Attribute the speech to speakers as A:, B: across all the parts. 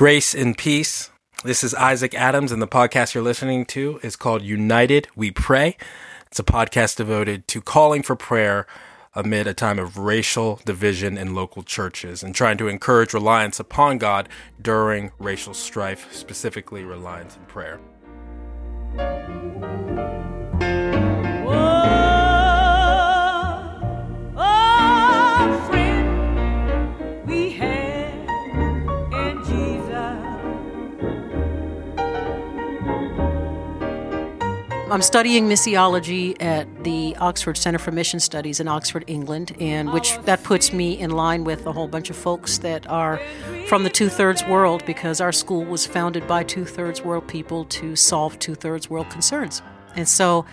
A: Grace and peace. This is Isaac Adams, and the podcast you're listening to is called United We Pray. It's a podcast devoted to calling for prayer amid a time of racial division in local churches and trying to encourage reliance upon God during racial strife, specifically reliance in prayer.
B: I'm studying missiology at the Oxford Center for Mission Studies in Oxford, England, and which that puts me in line with a whole bunch of folks that are from the two thirds world because our school was founded by two thirds world people to solve two thirds world concerns. And so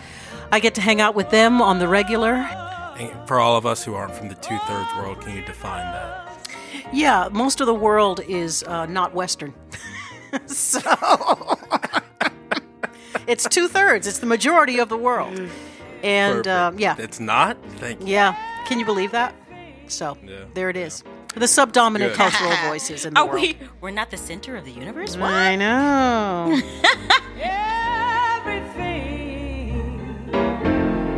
B: I get to hang out with them on the regular.
A: And for all of us who aren't from the two thirds world, can you define that?
B: Yeah, most of the world is uh, not Western. so. It's two thirds. It's the majority of the world. And um, yeah,
A: It's not? Thank you.
B: yeah. Can you believe that? So
A: Yeah.
B: there it is. The subdominant
A: Good.
B: cultural voices in the
C: Are
B: world.
C: we? We're not the center of the universe. What?
B: I know.
D: everything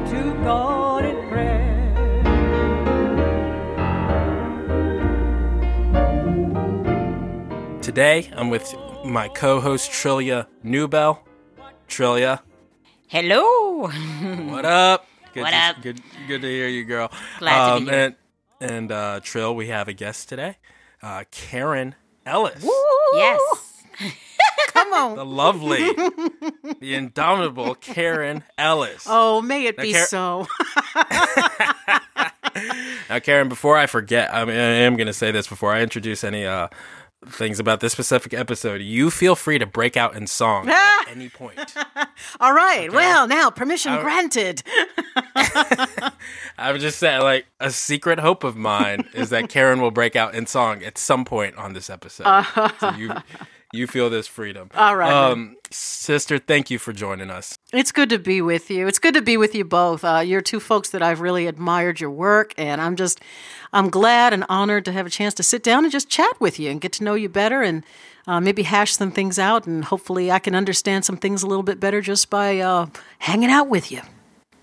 D: to God in prayer.
A: Today, I'm with my co host, Trillia Newbell. Trillia,
C: Hello.
A: what up? Good
C: What
A: to,
C: up?
A: Good, good to hear you, girl. Um,
C: Glad to be here.
A: And, and uh, Trill, we have a guest today, uh, Karen Ellis.
C: yes.
B: Come on.
A: The lovely, the indomitable Karen Ellis.
B: Oh, may it be
A: Car-
B: so.
A: Now, Karen, before I forget, I, mean, I am going to say this before I introduce any uh, things about this specific episode. You feel free to break out in song at any point.
B: All right. Well, now permission
A: I-
B: granted.
A: I would just say, like, a secret hope of mine is that Karen will break out in song at some point on this episode. so you, you feel this freedom.
B: All right.
A: Um, sister, thank you for joining us.
B: It's good to be with you. It's good to be with you both. Uh, you're two folks that I've really admired your work, and I'm just, I'm glad and honored to have a chance to sit down and just chat with you and get to know you better and uh, maybe hash some things out, and hopefully I can understand some things a little bit better just by uh, hanging out with you.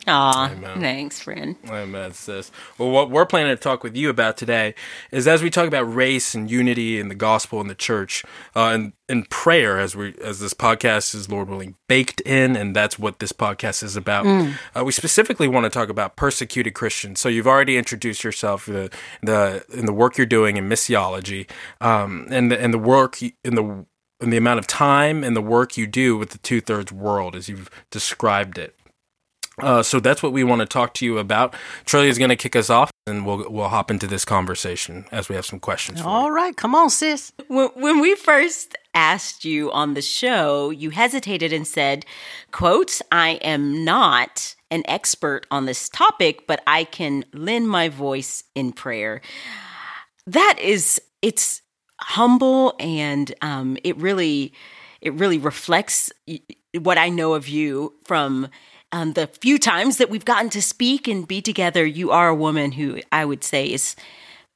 C: Aw, thanks, friend.
A: I'm mad, sis. Well, what we're planning to talk with you about today is as we talk about race and unity and the gospel and the church, uh, and and prayer, as we as this podcast is Lord willing baked in, and that's what this podcast is about. Uh, we specifically want to talk about persecuted Christians. So you've already introduced yourself, the the in the work you're doing in missiology, um, and the, and the work in the and the amount of time and the work you do with the two thirds world, as you've described it. Uh, so that's what we want to talk to you about. Trillia is going to kick us off, and we'll we'll hop into this conversation as we have some questions. For
B: All right, come on, sis.
C: When, when we first asked you on the show, you hesitated and said, "quote I am not an expert on this topic, but I can lend my voice in prayer." That is, it's humble and um, it really, it really reflects what I know of you from. Um, the few times that we've gotten to speak and be together, you are a woman who I would say is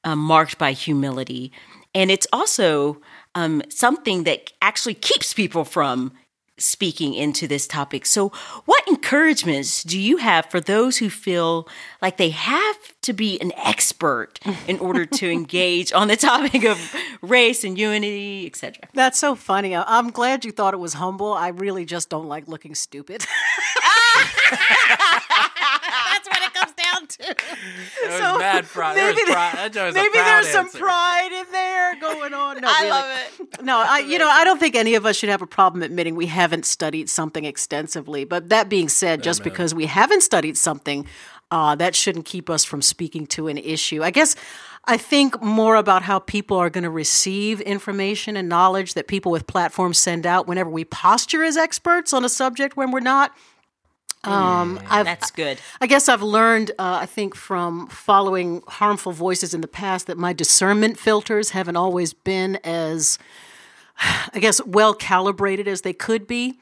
C: um, marked by humility. And it's also um, something that actually keeps people from speaking into this topic. So, what encouragements do you have for those who feel like they have to be an expert in order to engage on the topic of race and unity, etc.?
B: That's so funny. I'm glad you thought it was humble. I really just don't like looking stupid. That's what it comes down to.
A: There was mad pride. There was
B: maybe
A: pride. That was a
B: maybe
A: proud
B: there's some pride in there going on. No,
C: I
B: really.
C: love it.
B: No, I, you know, I don't think any of us should have a problem admitting we haven't studied something extensively. But that being said, just because we haven't studied something, uh, that shouldn't keep us from speaking to an issue. I guess I think more about how people are going to receive information and knowledge that people with platforms send out whenever we posture as experts on a subject when we're not. Um, I've,
C: That's good.
B: I guess I've learned, uh, I think, from following harmful voices in the past that my discernment filters haven't always been as, I guess, well calibrated as they could be.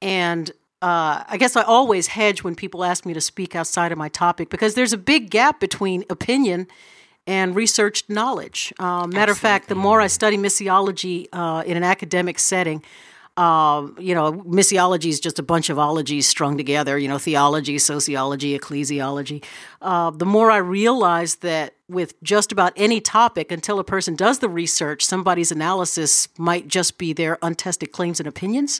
B: And uh, I guess I always hedge when people ask me to speak outside of my topic because there's a big gap between opinion and researched knowledge. Uh, matter of fact, the more I study missiology uh, in an academic setting, uh, you know, missiology is just a bunch of ologies strung together, you know, theology, sociology, ecclesiology. Uh, the more I realize that with just about any topic, until a person does the research, somebody's analysis might just be their untested claims and opinions.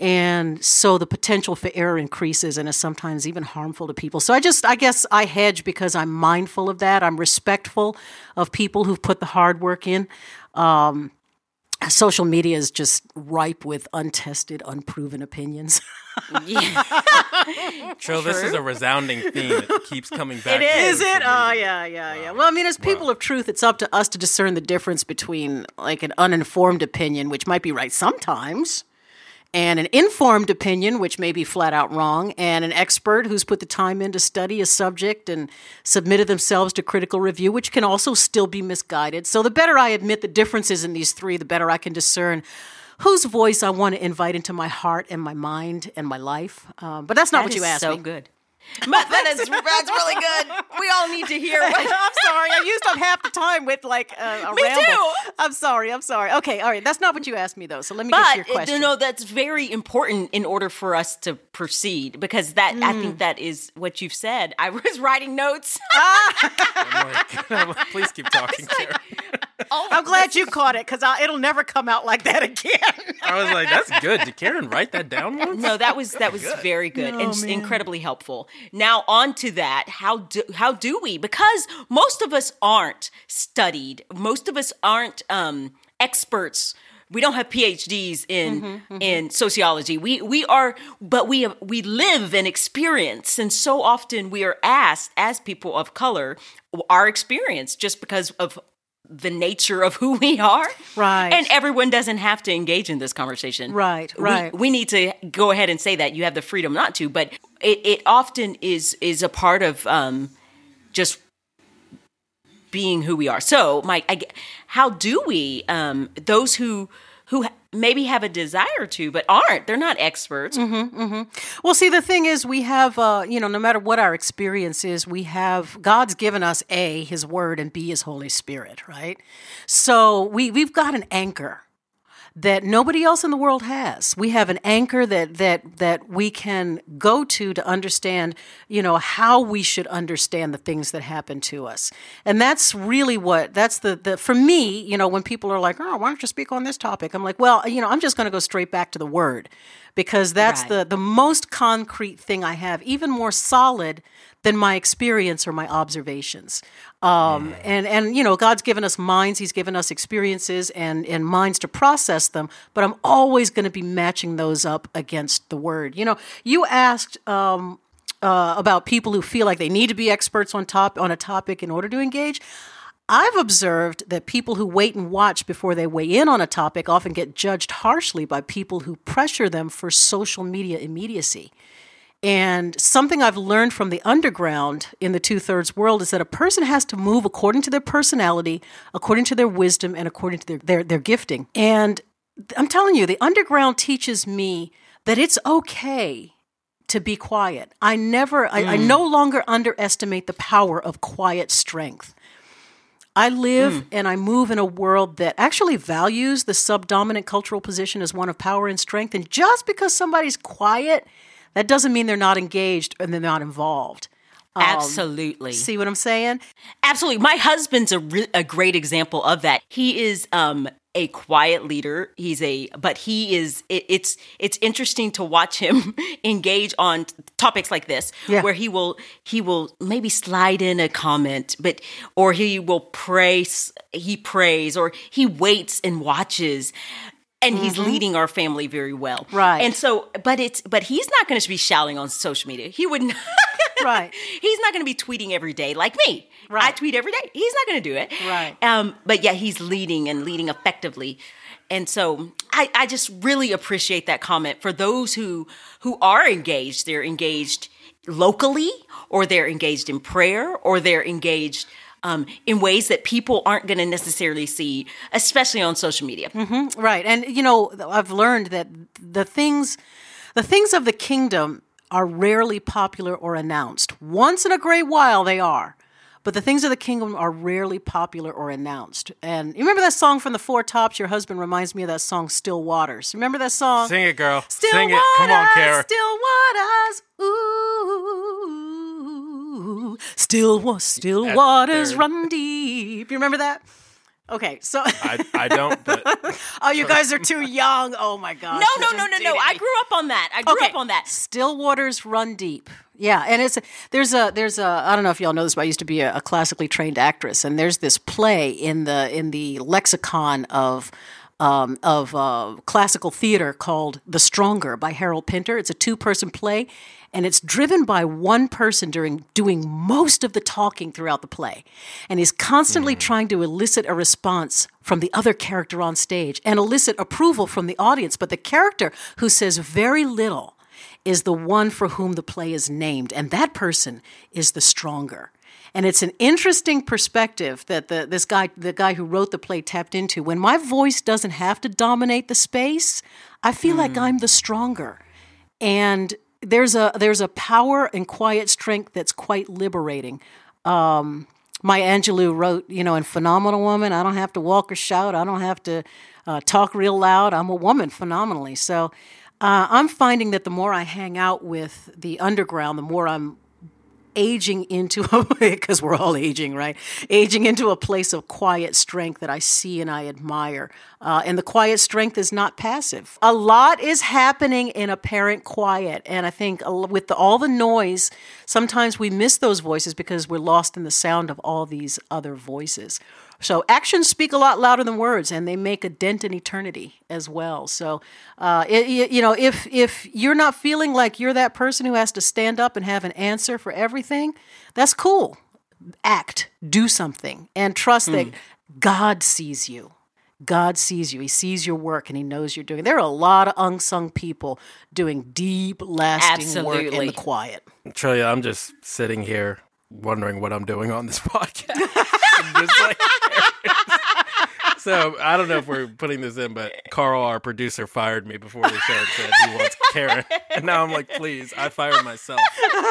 B: And so the potential for error increases and is sometimes even harmful to people. So I just, I guess I hedge because I'm mindful of that. I'm respectful of people who've put the hard work in. Um, social media is just ripe with untested, unproven opinions.
C: Yeah.
A: Trill, this is a resounding theme. It keeps coming back. to
B: Is it? Oh, ah,
A: media.
B: yeah, yeah, yeah. Well, I mean, as people of truth, it's up to us to discern the difference between like an uninformed opinion, which might be right sometimes, and an informed opinion, which may be flat out wrong, and an expert who's put the time in to study a subject and submitted themselves to critical review, which can also still be misguided. So the better I admit the differences in these three, the better I can discern whose voice I want to invite into my heart and my mind and my life. Um, but that's not
C: That
B: what you asked
C: so
B: me.
C: good. But that is that's really good. We all need to hear what
B: I'm sorry. I used up half the time with like a, a
C: Me
B: ramble.
C: too.
B: I'm sorry. I'm sorry. Okay. All right. That's not what you asked me though. So let me get to your question.
C: you know that's very important in order for us to proceed because that I
B: Mm.
C: think that is what you've said. I was writing notes.
A: I'm like, please keep talking, Karen.
C: Oh,
B: I'm glad you caught it because it'll never come out like that again.
A: I was like, that's good. Did Karen write that down once?
C: no, that was that was very good and s- incredibly helpful. Now on to that. How do how do we? Because most of us aren't studied. Most of us aren't um, experts. We don't have PhDs in in sociology. We we are, but we have, we live and experience, and so often we are asked as people of color our experience just because of the nature of who we are.
B: Right.
C: And everyone doesn't have to engage in this conversation.
B: Right, right.
C: We, need to go ahead and say that you have the freedom not to, but it, it often is is a part of um, just being who we are. So, Mike, I, how do we um, those who who maybe have a desire to but aren't? They're not experts.
B: Mm-hmm. Well, see, the thing is, we have, uh, you know, no matter what our experience is, we have God's given us A, His Word, and B, His Holy Spirit, right? So we we've got an anchor that nobody else in the world has. We have an anchor that that that we can go to to understand, you know, how we should understand the things that happen to us. And that's really what that's the the for me, you know, when people are like, "Oh, why don't you speak on this topic?" I'm like, "Well, you know, I'm just going to go straight back to the word." Because that's
C: Right.
B: the the most concrete thing I have, even more solid than my experience or my observations. Um, and and you know, God's given us minds, He's given us experiences and and minds to process them. But I'm always going to be matching those up against the Word. You know, you asked. Um, uh, about people who feel like they need to be experts on top on a topic in order to engage. I've observed that people who wait and watch before they weigh in on a topic often get judged harshly by people who pressure them for social media immediacy. And something I've learned from the underground in the two thirds world is that a person has to move according to their personality, according to their wisdom, and according to their, their, their gifting. And I'm telling you, the underground teaches me that it's okay to be quiet. I never, I, I mm. no longer underestimate the power of quiet strength. I live mm. and I move in a world that actually values the subdominant cultural position as one of power and strength. And just because somebody's quiet, that doesn't mean they're not engaged and they're not involved.
C: Absolutely.
B: See what I'm saying?
C: Absolutely. My husband's a, re- a great example of that. He is um a quiet leader. He's a but he is it, it's it's interesting to watch him engage on topics like this
B: Yeah.
C: where he will he will maybe slide in a comment but or he will praise he prays or he waits and watches and he's leading our family very well.
B: Mm-hmm. Right.
C: And so but it's but he's not going to be shouting on social media. He wouldn't
B: Right.
C: He's not going to be tweeting every day like me. I
B: Right.
C: tweet every day. He's not going to do it.
B: Right.
C: Um, but yeah, he's leading and leading effectively. And so I, I just really appreciate that comment for those who who are engaged. They're engaged locally, or they're engaged in prayer, or they're engaged um, in ways that people aren't going to necessarily see, especially on social media.
B: Right. And you know, I've learned that the things the things of the kingdom are rarely popular or announced. Once in a great while they are. but the things of the kingdom are rarely popular or announced. And you remember that song from the Four Tops? Your husband reminds me of that song, Still Waters. Remember that song?
A: Sing it, girl.
B: Still
A: Sing
B: waters,
A: it. Come on, Kara.
B: Still waters, ooh. Still, wa- still
A: That-
B: waters
A: there-
B: run deep. You remember that? Okay, so
A: I, I don't, but
B: oh, you guys are too young. Oh my god.
C: No,
B: you
C: no, no, no, no. I grew up on that. I grew
B: Okay,
C: up on that.
B: Still waters run deep. Yeah, and it's there's a there's a I don't know if y'all know this, but I used to be a, a classically trained actress, and there's this play in the in the lexicon of um, of uh, classical theater called The Stronger by Harold Pinter. It's a two person play, and it's driven by one person during doing most of the talking throughout the play, and he's constantly trying to elicit a response from the other character on stage and elicit approval from the audience. But the character who says very little is the one for whom the play is named, and that person is the stronger. And it's an interesting perspective that the this guy, the guy who wrote the play, tapped into. When my voice doesn't have to dominate the space, I feel like I'm the stronger. And there's a there's a power and quiet strength that's quite liberating. Um, Maya Angelou wrote, you know, in Phenomenal Woman, I don't have to walk or shout. I don't have to uh, talk real loud. I'm a woman phenomenally. So uh, I'm finding that the more I hang out with the underground, the more I'm aging into a because we're all aging right? Aging into a place of quiet strength that i see and i admire. Uh, and the quiet strength is not passive. A lot is happening in apparent quiet. And i think with the, all the noise sometimes we miss those voices because we're lost in the sound of all these other voices so actions speak a lot louder than words, and they make a dent in eternity as well. So, uh, it, it- you know, if if you're not feeling like you're that person who has to stand up and have an answer for everything, that's cool. Act, do something, and trust that God sees you. God sees you. He sees your work, and He knows you're doing. it. There are a lot of unsung people doing deep, lasting work in the quiet.
A: Trillia, I'm just sitting here wondering what I'm doing on this podcast. Like- so I don't know if we're putting this in, but Carl, our producer, fired me before the show and said he wants Karen, and now I'm like, please, I fired myself.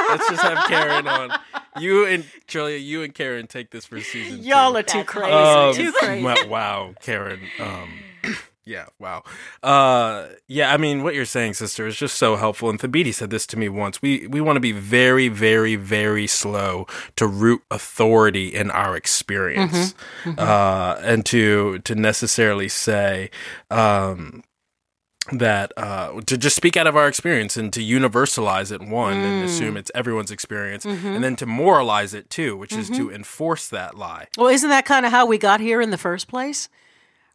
A: Let's just have Karen on. You and Trillia, you and Karen take this for season.
B: Y'all
A: two.
B: are too crazy.
A: Um,
B: too crazy.
A: Wow, wow, Karen. Um, yeah, wow. Uh, yeah, I mean, what you're saying, sister, is just so helpful. And Thabiti said this to me once. We we want to be very, very, very slow to root authority in our experience, Uh, and to to necessarily say. Um, that uh, to just speak out of our experience and to universalize it one and assume it's everyone's experience and then to moralize it too which is to enforce that lie
B: Well, isn't that kind of how we got here in the first place?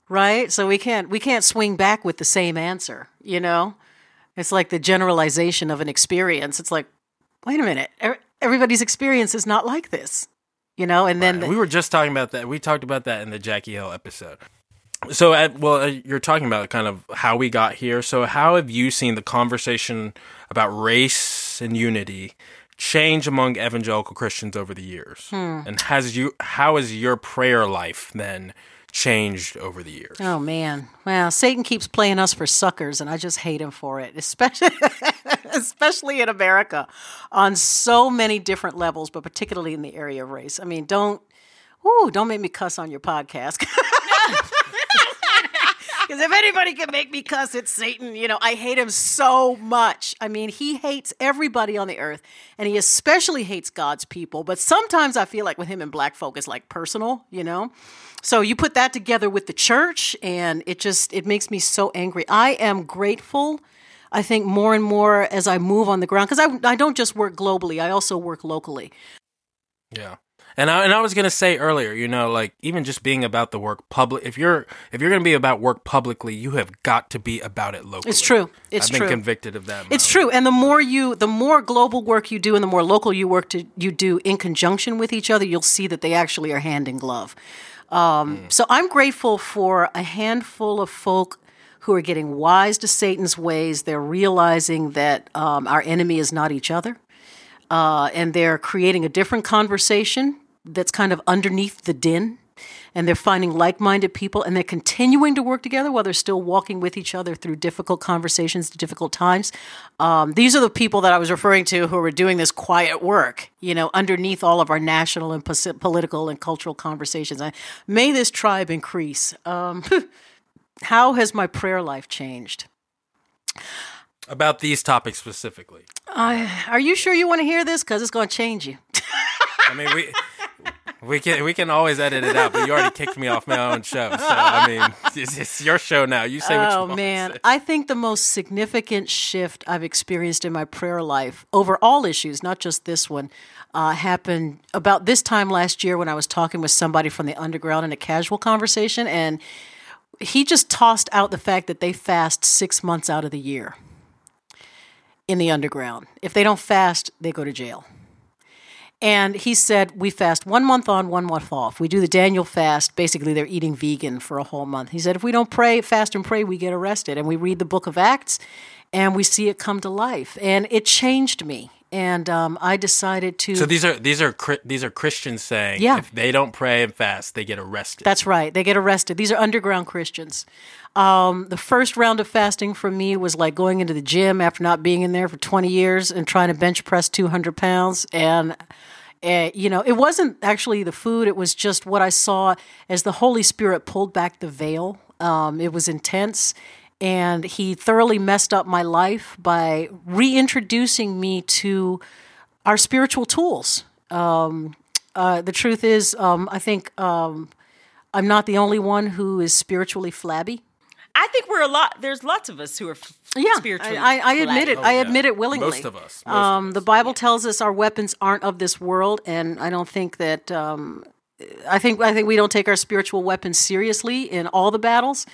B: Right? So we can't we can't swing back with the same answer, you know? It's like the generalization of an experience. It's like, wait a minute. er- Everybody's experience is not like this. You know, and then
A: And we were just talking about that. We talked about that in the Jackie Hill episode. So, at, well, uh, you're talking about kind of how we got here. So, how have you seen the conversation about race and unity change among evangelical Christians over the years? And has you how has your prayer life then changed over the years?
B: Oh man. Well, Satan keeps playing us for suckers and I just hate him for it. Especially especially in America on so many different levels, but particularly in the area of race. I mean, don't ooh, don't make me cuss on your podcast. Because if anybody can make me cuss, it's Satan. You know, I hate him so much. I mean, he hates everybody on the earth, and he especially hates God's people. But sometimes I feel like with him and black folk, it's like personal, you know? So you put that together with the church, and it just it makes me so angry. I am grateful. I think more and more as I move on the ground, because I, I don't just work globally, I also work locally.
A: Yeah. And I, and I was gonna say earlier, you know, like even just being about the work public. If you're if you're gonna be about work publicly, you have got to be about it locally.
B: It's true. It's true.
A: I've been convicted of that.
B: It's true, and the more you, the more global work you do, and the more local you work to you do in conjunction with each other, you'll see that they actually are hand in glove. Um, So I'm grateful for a handful of folk who are getting wise to Satan's ways. They're realizing that um, our enemy is not each other, uh, and they're creating a different conversation that's kind of underneath the din and they're finding like-minded people and they're continuing to work together while they're still walking with each other through difficult conversations difficult times. Um, these are the people that i was referring to who are doing this quiet work you know underneath all of our national and pos- political and cultural conversations. I, may this tribe increase. Um, how has my prayer life changed?
A: About these topics specifically.
B: are you sure you want to hear this? Because it's going to change you.
A: I mean, we we can we can always edit it out, but you already kicked me off my own show. So I mean, it's, it's your show now. You say what you
B: Oh
A: want.
B: man,
A: To say.
B: I think the most significant shift I've experienced in my prayer life over all issues, not just this one, uh, happened about this time last year when I was talking with somebody from the underground in a casual conversation, and he just tossed out the fact that they fast six months out of the year in the underground. If they don't fast, they go to jail. And he said, We fast one month on, one month off. We do the Daniel fast. Basically, they're eating vegan for a whole month. He said, If we don't pray, fast and pray, we get arrested. And we read the book of Acts and we see it come to life. And it changed me. And um, I decided to.
A: So these are these are these are Christians saying
B: Yeah.
A: if they don't pray and fast, they get arrested.
B: That's right. They get arrested. These are underground Christians. Um, the first round of fasting for me was like going into the gym after not being in there for 20 years and trying to bench press 200 pounds. And, uh, you know, it wasn't actually the food, it was just what I saw as the Holy Spirit pulled back the veil. Um, it was intense. And he thoroughly messed up my life by reintroducing me to our spiritual tools. Um, uh, the truth is, um, I think um, I'm not the only one who is spiritually flabby.
C: I think we're a lot. There's lots of us who are f-
B: Yeah,
C: spiritually.
B: I, I, I admit it.
C: flabby.
B: I
A: yeah.
B: admit it willingly.
A: Most of us. Most of
B: um,
A: us.
B: the Bible tells us our weapons aren't of this world, and I don't think that. Um, I think I think we don't take our spiritual weapons seriously in all the battles.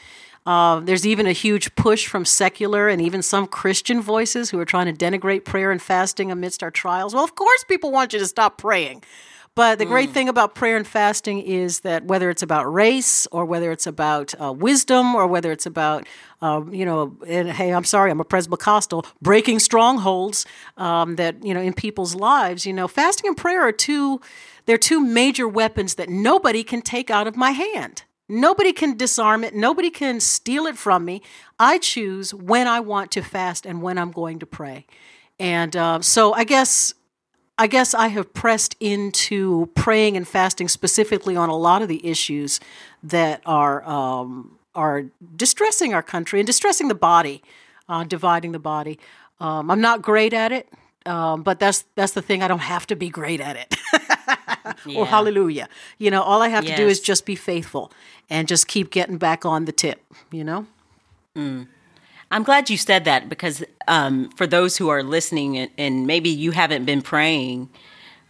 B: Uh, there's even a huge push from secular and even some Christian voices who are trying to denigrate prayer and fasting amidst our trials. Well, of course, people want you to stop praying. But the great thing about prayer and fasting is that whether it's about race or whether it's about uh, wisdom or whether it's about, um, you know, and hey, I'm sorry, I'm a Presbycostal, breaking strongholds um, that, you know, in people's lives, you know, fasting and prayer are two, they're two major weapons that nobody can take out of my hand. Nobody can disarm it. Nobody can steal it from me. I choose when I want to fast and when I'm going to pray. And uh, so I guess I guess I have pressed into praying and fasting specifically on a lot of the issues that are um, are distressing our country and distressing the body, uh, dividing the body. Um, I'm not great at it, um, but that's that's the thing. I don't have to be great at it.
C: Yeah.
B: Or hallelujah. You know, all I have to do is just be faithful and just keep getting back on the tip. You know.
C: I'm glad you said that because um, for those who are listening and, and maybe you haven't been praying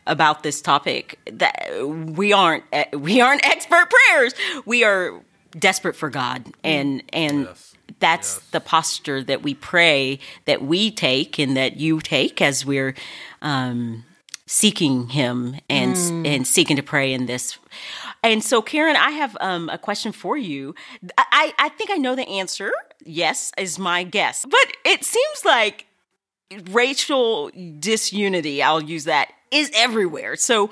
C: about this topic, that we aren't we aren't expert prayers. We are desperate for God, and and
A: Yes.
C: that's the posture that we pray that we take and that you take as we're um, seeking Him and and seeking to pray in this. And so, Karen, I have um, a question for you. I, I think I know the answer. Yes, is my guess. But it seems like racial disunity, I'll use that, is everywhere. So,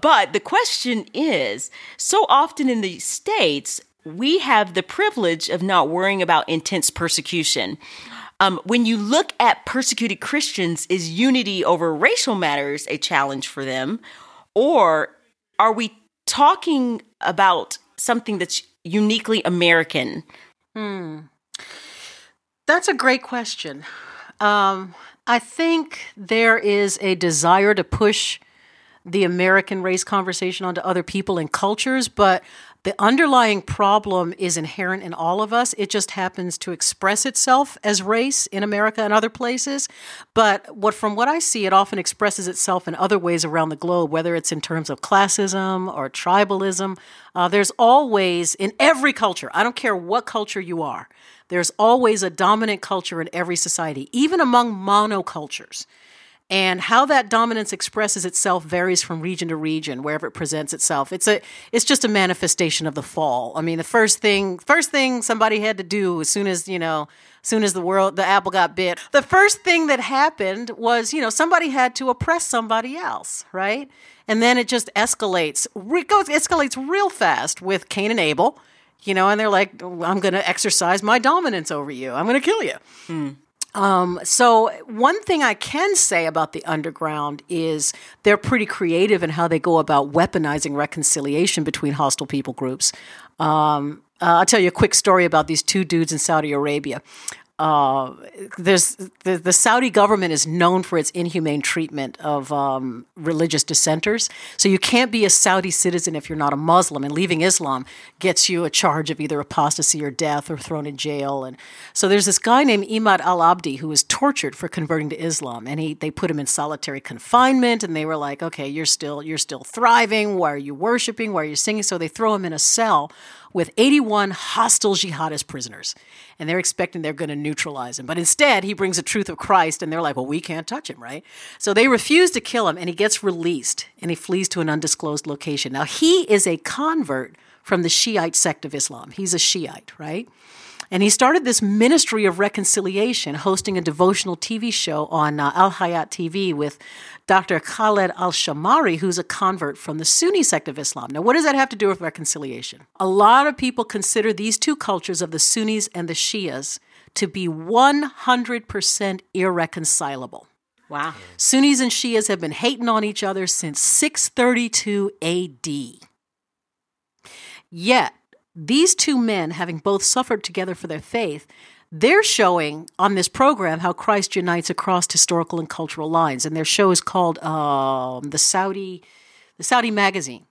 C: but the question is so often in the States, we have the privilege of not worrying about intense persecution. Um, when you look at persecuted Christians, is unity over racial matters a challenge for them? Or are we talking about something that's uniquely American?
B: That's a great question. Um, I think there is a desire to push the American race conversation onto other people and cultures, but the underlying problem is inherent in all of us. It just happens to express itself as race in America and other places. But what from what I see, it often expresses itself in other ways around the globe, whether it's in terms of classism or tribalism. Uh, there's always in every culture, I don't care what culture you are, there's always a dominant culture in every society, even among monocultures. and how that dominance expresses itself varies from region to region wherever it presents itself. It's a it's just a manifestation of the fall. I mean the first thing first thing somebody had to do as soon as you know as soon as the world the apple got bit the first thing that happened was you know somebody had to oppress somebody else right? And then it just escalates it goes escalates real fast with cain and abel you know and they're like i'm going to exercise my dominance over you i'm going to kill you um, so one thing I can say about the underground is they're pretty creative in how they go about weaponizing reconciliation between hostile people groups. Um, uh, I'll tell you a quick story about these two dudes in Saudi Arabia. Uh, there's the, the Saudi government is known for its inhumane treatment of um, religious dissenters. So you can't be a Saudi citizen if you're not a Muslim, and leaving Islam gets you a charge of either apostasy or death or thrown in jail. And so there's this guy named Imad Al Abdi who was tortured for converting to Islam, and he they put him in solitary confinement, and they were like, okay, you're still you're still thriving. Why are you worshiping? Why are you singing? So they throw him in a cell with 81 hostile jihadist prisoners. And they're expecting they're going to neutralize him. But instead, he brings the truth of Christ, and they're like, well, we can't touch him, right? So they refuse to kill him, and he gets released, and he flees to an undisclosed location. Now, he is a convert from the Shiite sect of Islam. He's a Shiite, right? And he started this ministry of reconciliation, hosting a devotional TV show on uh, Al Hayat TV with Dr. Khaled Al Shamari, who's a convert from the Sunni sect of Islam. Now, what does that have to do with reconciliation? A lot of people consider these two cultures of the Sunnis and the Shias to be 100% irreconcilable.
C: Wow.
B: Sunnis and Shias have been hating on each other since 632 AD. Yet, these two men, having both suffered together for their faith, they're showing on this program how Christ unites across historical and cultural lines. And their show is called um, the Saudi, the Saudi Magazine.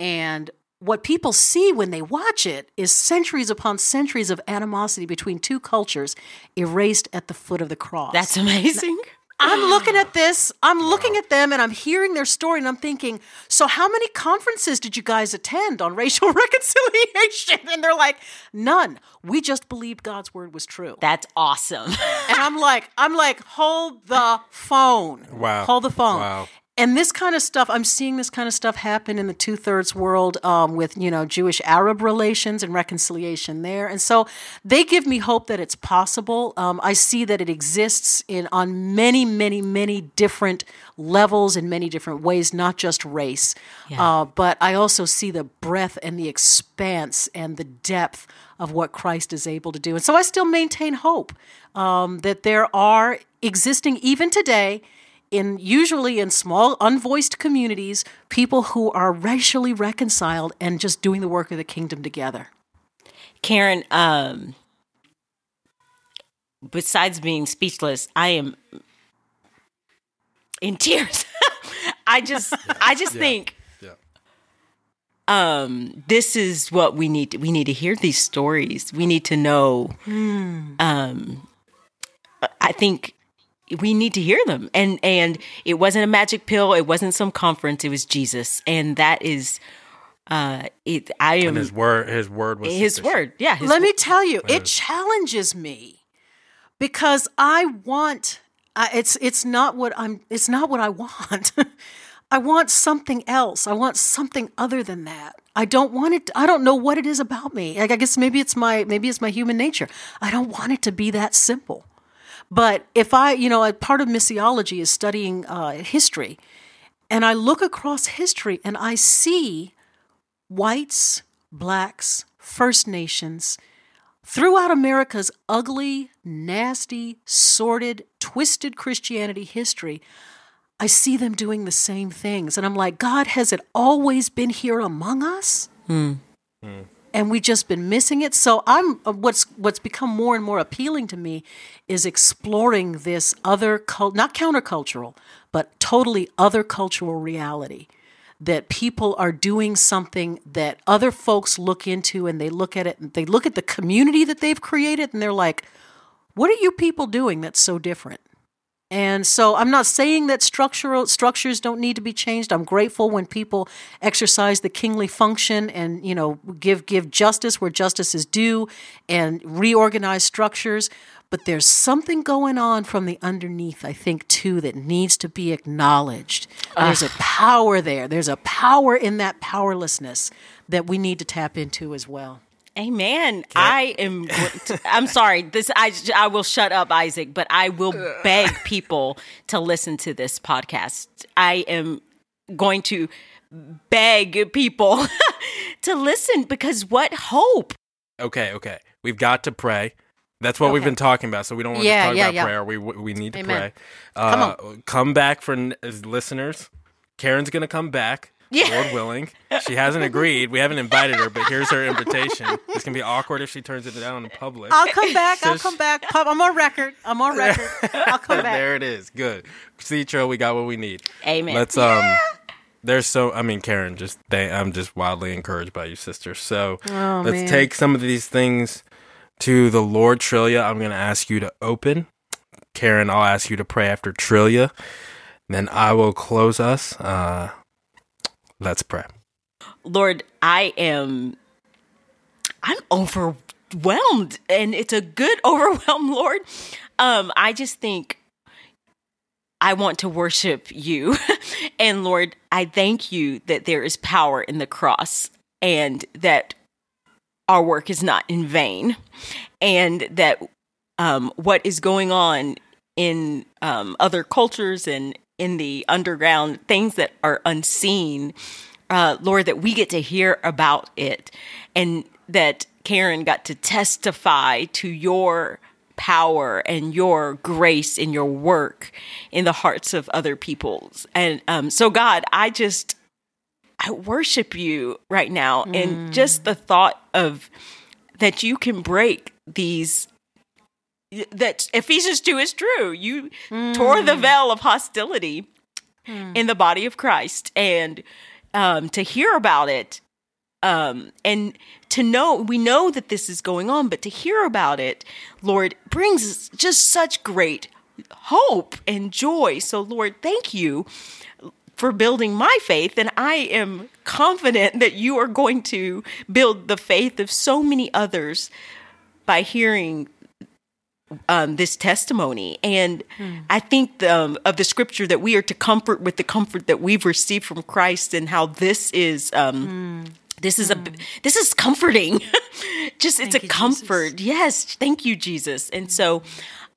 B: And what people see when they watch it is centuries upon centuries of animosity between two cultures erased at the foot of the cross.
C: That's amazing.
B: I'm looking at this, I'm looking at them, and I'm hearing their story, and I'm thinking, so how many conferences did you guys attend on racial reconciliation? And they're like, none. We just believed God's word was true.
C: That's awesome.
B: And I'm like, I'm like, hold the phone.
A: Wow.
B: Hold the phone.
A: Wow.
B: And this kind of stuff, I'm seeing this kind of stuff happen in the two thirds world um, with, you know, Jewish Arab relations and reconciliation there. And so they give me hope that it's possible. Um, I see that it exists in on many, many, many different levels in many different ways, not just race. Uh, but I also see the breadth and the expanse and the depth of what Christ is able to do. And so I still maintain hope um, that there are existing even today in usually in small unvoiced communities people who are racially reconciled and just doing the work of the kingdom together
C: Karen, um, besides being speechless, I am in tears. I just, I just think,
A: Yeah.
C: um, this is what we need. To, we need to hear these stories. We need to know. Um, I think we need to hear them, and and it wasn't a magic pill. It wasn't some conference. It was Jesus, and that is, uh, it. I am
A: And his word, his word was
C: his
A: sufficient.
C: word. Yeah, his
B: let me tell you it challenges me because i want I, it's it's not what i'm it's not what i want i want something else i want something other than that i don't want it i don't know what it is about me like, i guess maybe it's my maybe it's my human nature i don't want it to be that simple but if i you know a part of missiology is studying uh, history and i look across history and i see whites, blacks, First Nations, throughout America's ugly, nasty, sordid, twisted Christianity history, I see them doing the same things. And I'm like, God, has it always been here among us? And we've just been missing it. So I'm uh, what's what's become more and more appealing to me is exploring this other cult, not countercultural, but totally other cultural reality that people are doing something that other folks look into and they look at it and they look at the community that they've created and they're like, what are you people doing that's so different? And so I'm not saying that structural structures don't need to be changed. I'm grateful when people exercise the kingly function and you know give give justice where justice is due and reorganize structures. but there's something going on from the underneath, I think, too, that needs to be acknowledged. There's a power there. There's a power in that powerlessness that we need to tap into as well.
C: Amen. I am. I'm sorry. This. I. I will shut up, Isaac. But I will beg people to listen to this podcast. I am going to beg people to listen because what hope?
A: Okay, okay. We've got to pray. That's what we've been talking about. So we don't want
B: Yeah,
A: to talk
B: yeah,
A: about
B: yeah.
A: prayer. We we need to
B: Amen.
A: pray.
B: Come
A: Uh, come back for n- listeners. Karen's gonna come back.
C: Yeah.
A: Lord willing. She hasn't agreed. We haven't invited her, but here's her invitation. It's gonna be awkward if she turns it down in public.
B: I'll come back. I'll
A: So
B: come back. Pop- I'm on record. I'm on record. I'll come back.
A: there it is. Good. See, Tro, we got what we need.
C: Amen.
A: Let's um. There's so I mean Karen just they I'm just wildly encouraged by you sister. So
B: Oh,
A: let's
B: man.
A: take some of these things to the Lord Trillia. I'm gonna ask you to open. Karen, I'll ask you to pray after Trillia. Then I will close us. Uh let's pray.
C: Lord, I am I'm overwhelmed and it's a good overwhelm, Lord. Um I just think I want to worship you. and Lord, I thank you that there is power in the cross and that our work is not in vain and that um, what is going on in um, other cultures and in the underground, things that are unseen, uh, Lord, that we get to hear about it and that Karen got to testify to your power and your grace in your work in the hearts of other people's. And um, so, God, I just, I worship you right now. And just the thought of that you can break these that Ephesians 2 is true. You tore the veil of hostility in the body of Christ. And um, to hear about it um, and to know, we know that this is going on, but to hear about it, Lord, brings just such great hope and joy. So, Lord, thank you for building my faith. And I am confident that you are going to build the faith of so many others by hearing um, this testimony. And I think the, um, of the scripture that we are to comfort with the comfort that we've received from Christ and how this is. Um, This is a this is comforting. just it's a
B: you,
C: comfort. Yes, thank you Jesus. And so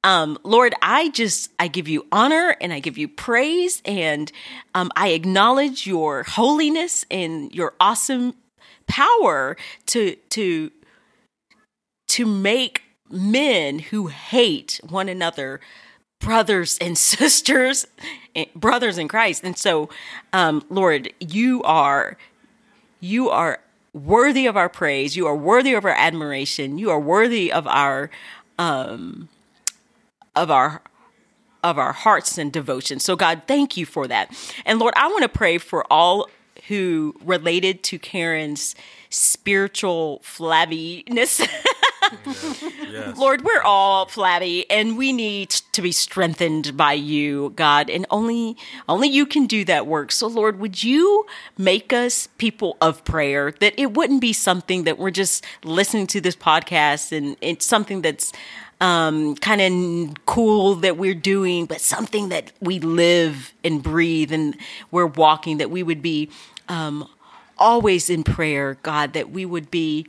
C: um Lord, I just I give you honor and I give you praise and um I acknowledge your holiness and your awesome power to to to make men who hate one another brothers and sisters eh, brothers in Christ. And so um Lord, you are you are worthy of our praise. You are worthy of our admiration. You are worthy of our um of our of our hearts and devotion. So God, thank you for that. And Lord, I want to pray for all who related to Karen's spiritual flabbiness.
A: Yes.
C: Lord, we're all flabby and we need to be strengthened by you, God, and only only you can do that work. So Lord, would you make us people of prayer that it wouldn't be something that we're just listening to this podcast and it's something that's um, kind of cool that we're doing, but something that we live and breathe and we're walking, that we would be um, always in prayer, God, that we would be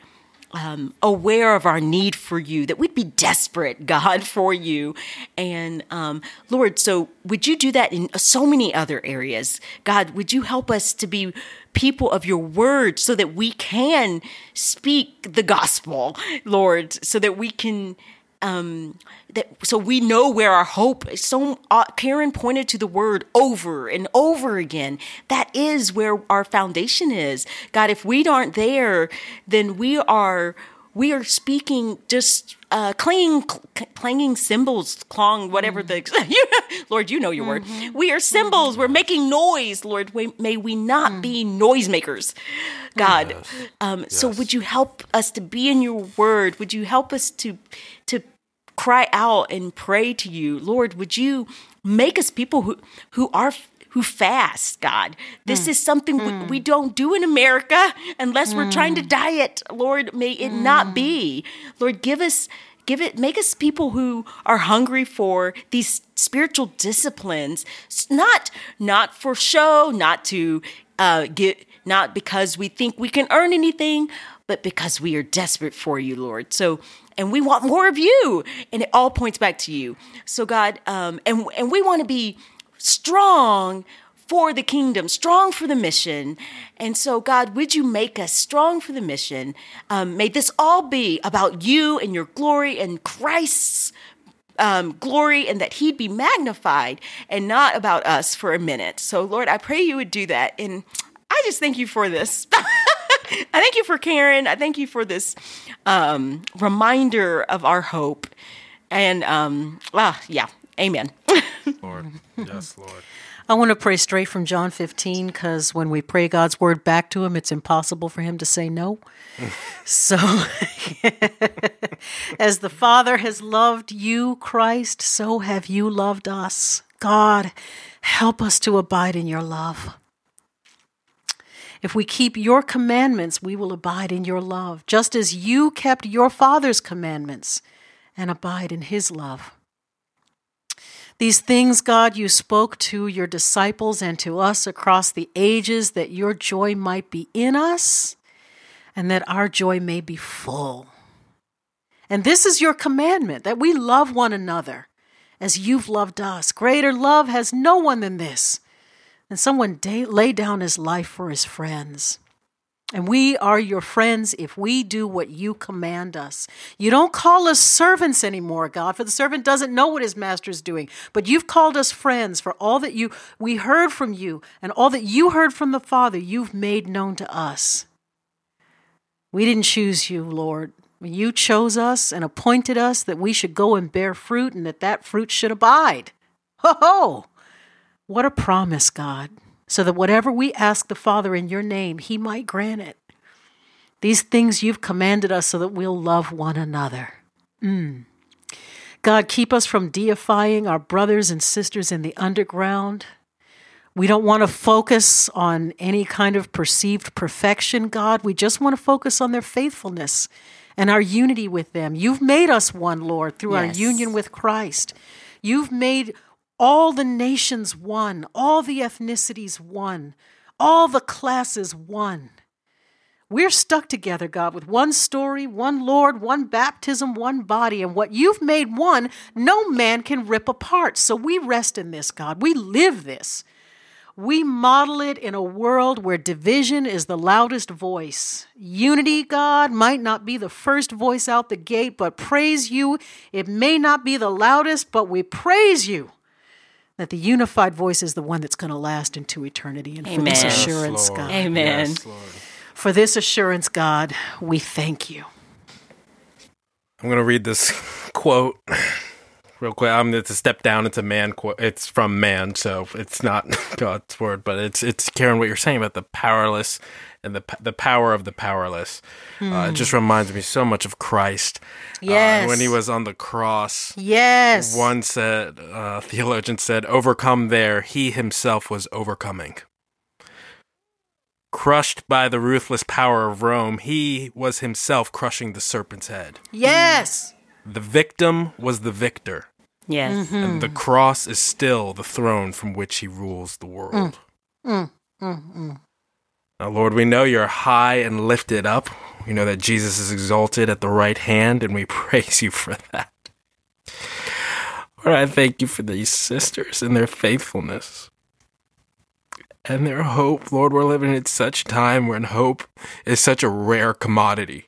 C: um, aware of our need for you, that we'd be desperate, God, for you. And um, Lord, so would you do that in so many other areas? God, would you help us to be people of your word so that we can speak the gospel, Lord, so that we can um that so we know where our hope is so uh, karen pointed to the word over and over again. That is where our foundation is. God if we aren't there then we are we are speaking just uh clanging cl- clanging cymbals clong whatever the lord you know your word. We are cymbals. We're making noise. Lord we, may we not be noisemakers god. Um so would you help us to be in your word? Would you help us to to cry out and pray to you? Lord would you make us people who who are who fast god. This is something we, we don't do in america unless we're trying to diet. Lord may it not be. Lord give us give it make us people who are hungry for these spiritual disciplines. Not not for show not to uh, get not because we think we can earn anything but because we are desperate for you lord. So and we want more of you. And it all points back to you. So god um, and and we want to be strong for the kingdom, strong for the mission. And so, God, would you make us strong for the mission? Um, may this all be about you and your glory and Christ's um, glory and that he'd be magnified and not about us for a minute. So, Lord, I pray you would do that. And I just thank you for this. I thank you for Karen. I thank you for this um, reminder of our hope. And um, ah, yeah, amen.
A: Lord. Yes, Lord.
B: I want to pray straight from John 15 because when we pray God's word back to him, it's impossible for him to say no. so, as the Father has loved you, Christ, so have you loved us. God, help us to abide in your love. If we keep your commandments, we will abide in your love, just as you kept your Father's commandments and abide in his love. These things, God, you spoke to your disciples and to us across the ages that your joy might be in us and that our joy may be full. And this is your commandment that we love one another as you've loved us. Greater love has no one than this, and someone day, lay down his life for his friends. And we are your friends if we do what you command us. You don't call us servants anymore, God, for the servant doesn't know what his master is doing. But you've called us friends for all that you we heard from you and all that you heard from the Father, you've made known to us. We didn't choose you, Lord. You chose us and appointed us that we should go and bear fruit and that that fruit should abide. Ho ho! What a promise, God so that whatever we ask the Father in your name, he might grant it. These things you've commanded us so that we'll love one another. Mm. God, keep us from deifying our brothers and sisters in the underground. We don't want to focus on any kind of perceived perfection, God. We just want to focus on their faithfulness and our unity with them. You've made us one, Lord, through our union with Christ. You've made all the nations one, all the ethnicities one, all the classes one. We're stuck together, God, with one story, one Lord, one baptism, one body. And what you've made one, no man can rip apart. So we rest in this, God. We live this. We model it in a world where division is the loudest voice. Unity, God, might not be the first voice out the gate, but praise you. It may not be the loudest, but we praise you that the unified voice is the one that's going to last into eternity. And for this
C: Amen.
A: Yes,
B: assurance, God.
C: Amen.
A: Yes,
B: For this assurance, God, we thank you.
A: I'm gonna read this quote real quick. I'm going to step down into man quote. It's from man, so it's not God's word, but it's it's Karen. What you're saying about the powerless and the the power of the powerless. Uh, it just reminds me so much of Christ. Uh,
B: Yes.
A: when he was on the cross.
B: Yes.
A: One said, uh, theologian said, overcome there, he himself was overcoming. Crushed by the ruthless power of Rome, he was himself crushing the serpent's head.
B: Yes.
A: The victim was the victor,
C: Yes.
A: and the cross is still the throne from which he rules the world.
B: Mm, mm.
A: Now, Lord, we know you're high and lifted up. We know that Jesus is exalted at the right hand, and we praise you for that. Lord, I thank you for these sisters and their faithfulness and their hope. Lord, we're living in such time when hope is such a rare commodity.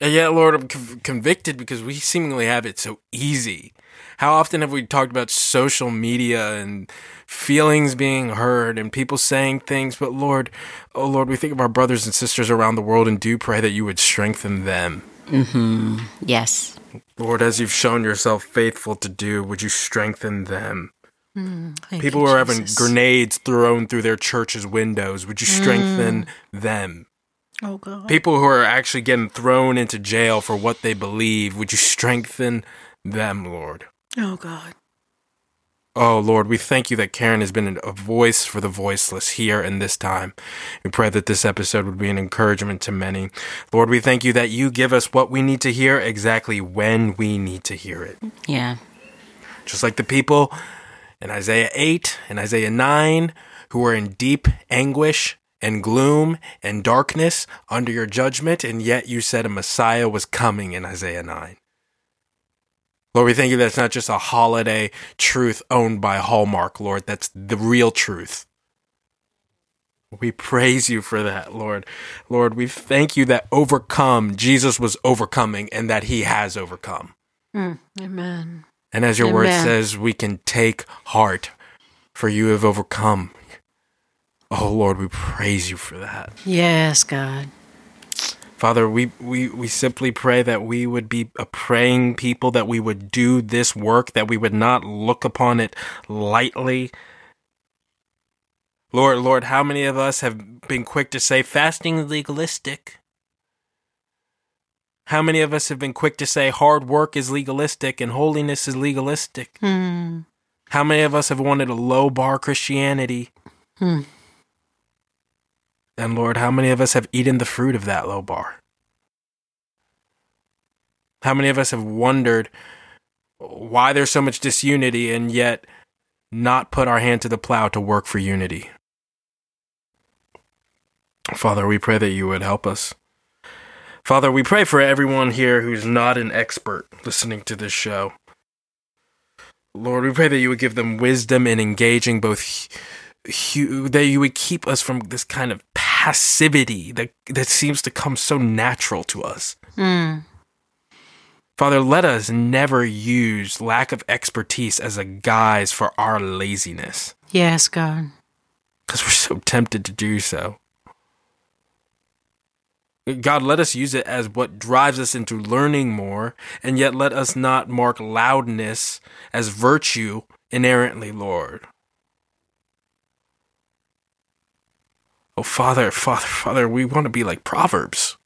A: And yet, Lord, I'm conv- convicted because we seemingly have it so easy. How often have we talked about social media and feelings being heard and people saying things? But Lord, oh Lord, we think of our brothers and sisters around the world and do pray that you would strengthen them. Mm-hmm.
C: Yes.
A: Lord, as you've shown yourself faithful to do, would you strengthen them?
B: Mm, thank
A: People
B: you,
A: who are having
B: Jesus.
A: grenades thrown through their churches' windows, would you strengthen mm. them?
B: Oh, God.
A: People who are actually getting thrown into jail for what they believe, would you strengthen them, Lord?
B: Oh, God.
A: Oh, Lord, we thank you that Karen has been a voice for the voiceless here in this time. We pray that this episode would be an encouragement to many. Lord, we thank you that you give us what we need to hear exactly when we need to hear it.
C: Yeah.
A: Just like the people in Isaiah 8 and Isaiah 9 who were in deep anguish and gloom and darkness under your judgment, and yet you said a Messiah was coming in Isaiah 9. Lord, we thank you that's not just a holiday truth owned by Hallmark, Lord. That's the real truth. We praise you for that, Lord. Lord, we thank you that overcome, Jesus was overcoming and that he has overcome.
B: Mm, amen.
A: And as your word says, we can take heart, for you have overcome. Oh, Lord, we praise you for that.
B: Yes, God.
A: Father, we, we, we simply pray that we would be a praying people, that we would do this work, that we would not look upon it lightly. Lord, Lord, how many of us have been quick to say fasting is legalistic? How many of us have been quick to say hard work is legalistic and holiness is legalistic?
B: Hmm.
A: How many of us have wanted a low bar Christianity?
B: Hmm.
A: And Lord, how many of us have eaten the fruit of that low bar? How many of us have wondered why there's so much disunity and yet not put our hand to the plow to work for unity? Father, we pray that you would help us. Father, we pray for everyone here who's not an expert listening to this show. Lord, we pray that you would give them wisdom in engaging both that you would keep us from this kind of passivity that that seems to come so natural to us.
B: Hmm.
A: Father, let us never use lack of expertise as a guise for our laziness,
B: Yes, God.
A: because we're so tempted to do so. God, let us use it as what drives us into learning more, and yet let us not mark loudness as virtue inerrantly, Lord. Oh, Father, Father, Father, we want to be like Proverbs.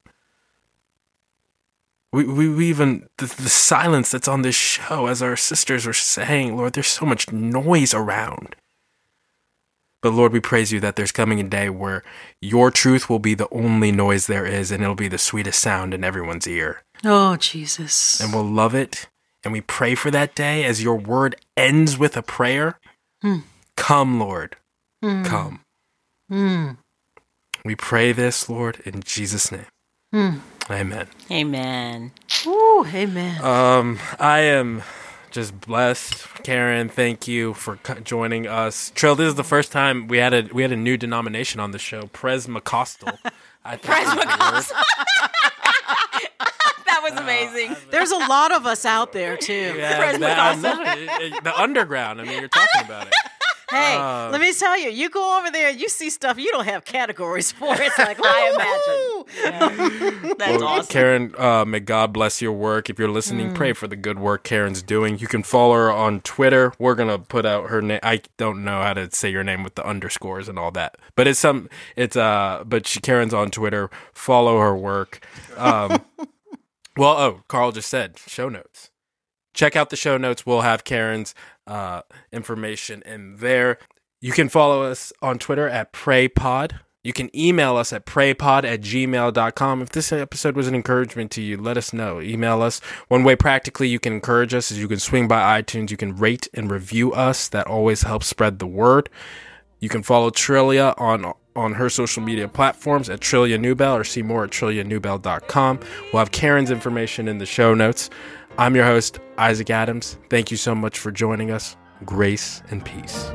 A: We, we, we even, the, the silence that's on this show, as our sisters were saying, Lord, there's so much noise around. But Lord, we praise you that there's coming a day where your truth will be the only noise there is, and it'll be the sweetest sound in everyone's ear.
B: Oh, Jesus.
A: And we'll love it. And we pray for that day as your word ends with a prayer. Hmm. Come, Lord. Hmm. Come. Hmm. We pray this, Lord, in Jesus' name. Amen.
C: Amen.
B: Ooh, amen.
A: Um, I am just blessed. Karen, thank you for co- joining us. Trill, this is the first time we had a we had a new denomination on the show, Presmacostal. I think is the word.
C: That was amazing.
B: There's a lot of us out there, too.
A: Yeah, that- I know. It- it- the underground. I mean, you're talking about it.
B: Hey,
A: Uh,
B: let me tell you, you go over there, you see stuff you don't have categories for. It's like,
C: I
B: imagine.
C: That's
A: Well,
C: awesome.
A: Karen, uh, may God bless your work. If you're listening, pray for the good work Karen's doing. You can follow her on Twitter. We're gonna put out her name. I don't know how to say your name with the underscores and all that, but it's some. It's uh, but she, Karen's on Twitter. Follow her work. Um, well, oh, Carl just said show notes. Check out the show notes. We'll have Karen's uh, information in there. You can follow us on Twitter at PrayPod. You can email us at praypod at gmail.com. If this episode was an encouragement to you, let us know. Email us. One way practically you can encourage us is you can swing by iTunes. You can rate and review us. That always helps spread the word. You can follow Trillia on on her social media platforms at Trillia Newbell or see more at trillianewbell.com. We'll have Karen's information in the show notes. I'm your host, Isaac Adams. Thank you so much for joining us. Grace and peace.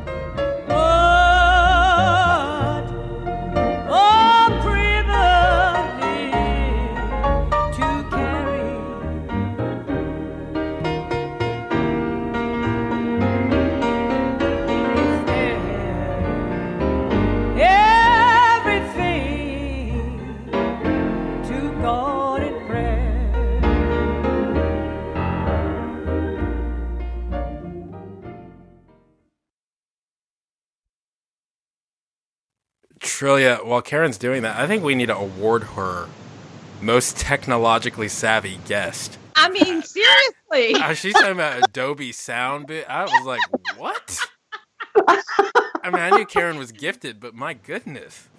A: Trillia, while Karen's doing that, I think we need to award her most technologically savvy guest.
C: I mean, seriously.
A: Uh, she's talking about Adobe Sound bit. I was like, what? I mean, I knew Karen was gifted, but my goodness.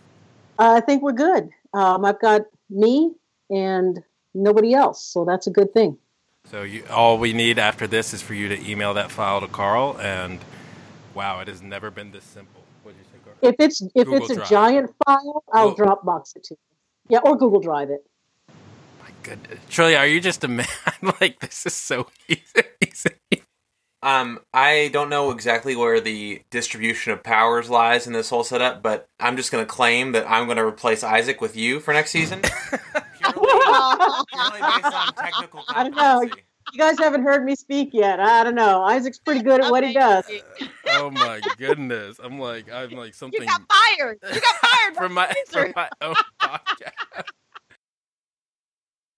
B: I think we're good. Um, I've got me and nobody else, so that's a good thing.
A: So you, all we need after this is for you to email that file to Carl, and wow, it has never been this simple. What did you say, Carl?
B: If it's if
A: Google
B: it's a
A: Drive.
B: giant file, I'll
A: Well-
B: Dropbox it to you. Yeah, or Google Drive it.
A: My goodness, Trillia, are you just a man? like this is so easy. easy.
E: Um, I don't know exactly where the distribution of powers lies in this whole setup, but I'm just going to claim that I'm going to replace Isaac with you for next season. purely, purely based on technical
B: I don't know.
E: Competency.
B: You guys haven't heard me speak yet. I don't know. Isaac's pretty good at what he does.
A: Oh my goodness, I'm like I'm like something.
C: You
A: something
C: got fired. You got fired
A: from my from my own podcast.